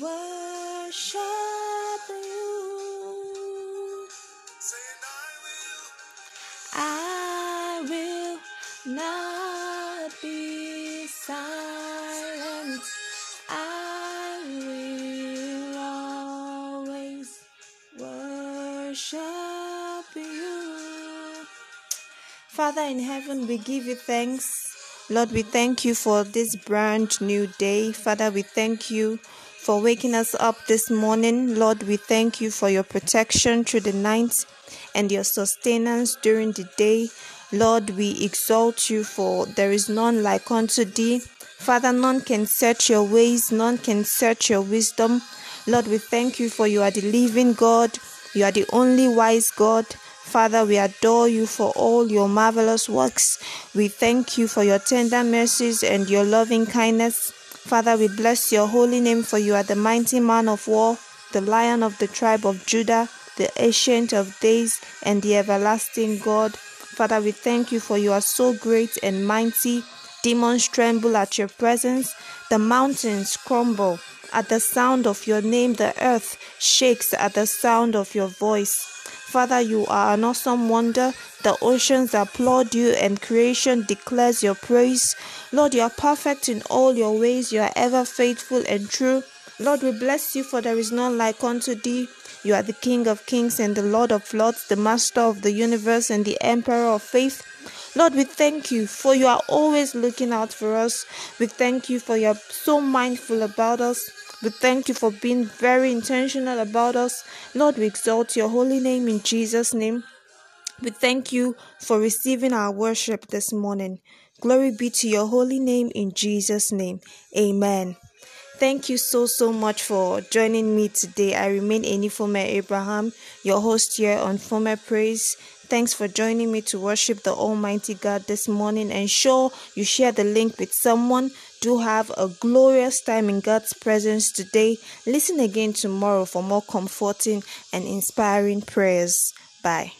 worship you. I will not be silent. I will always worship you. Father in heaven, we give you thanks. Lord, we thank you for this brand new day. Father, we thank you for waking us up this morning. Lord, we thank you for your protection through the night and your sustenance during the day. Lord, we exalt you for there is none like unto thee. Father, none can search your ways, none can search your wisdom. Lord, we thank you for you are the living God, you are the only wise God. Father, we adore you for all your marvelous works. We thank you for your tender mercies and your loving kindness. Father, we bless your holy name for you are the mighty man of war, the lion of the tribe of Judah, the ancient of days, and the everlasting God. Father, we thank you for you are so great and mighty. Demons tremble at your presence, the mountains crumble. At the sound of your name, the earth shakes at the sound of your voice. Father, you are an awesome wonder. The oceans applaud you and creation declares your praise. Lord, you are perfect in all your ways. You are ever faithful and true. Lord, we bless you for there is none like unto thee. You are the King of kings and the Lord of lords, the Master of the universe and the Emperor of faith. Lord, we thank you for you are always looking out for us. We thank you for you are so mindful about us. We thank you for being very intentional about us. Lord, we exalt your holy name in Jesus' name. We thank you for receiving our worship this morning. Glory be to your holy name in Jesus' name. Amen. Thank you so, so much for joining me today. I remain Enifome Abraham, your host here on Former Praise. Thanks for joining me to worship the Almighty God this morning. And sure, you share the link with someone. Do have a glorious time in God's presence today. Listen again tomorrow for more comforting and inspiring prayers. Bye.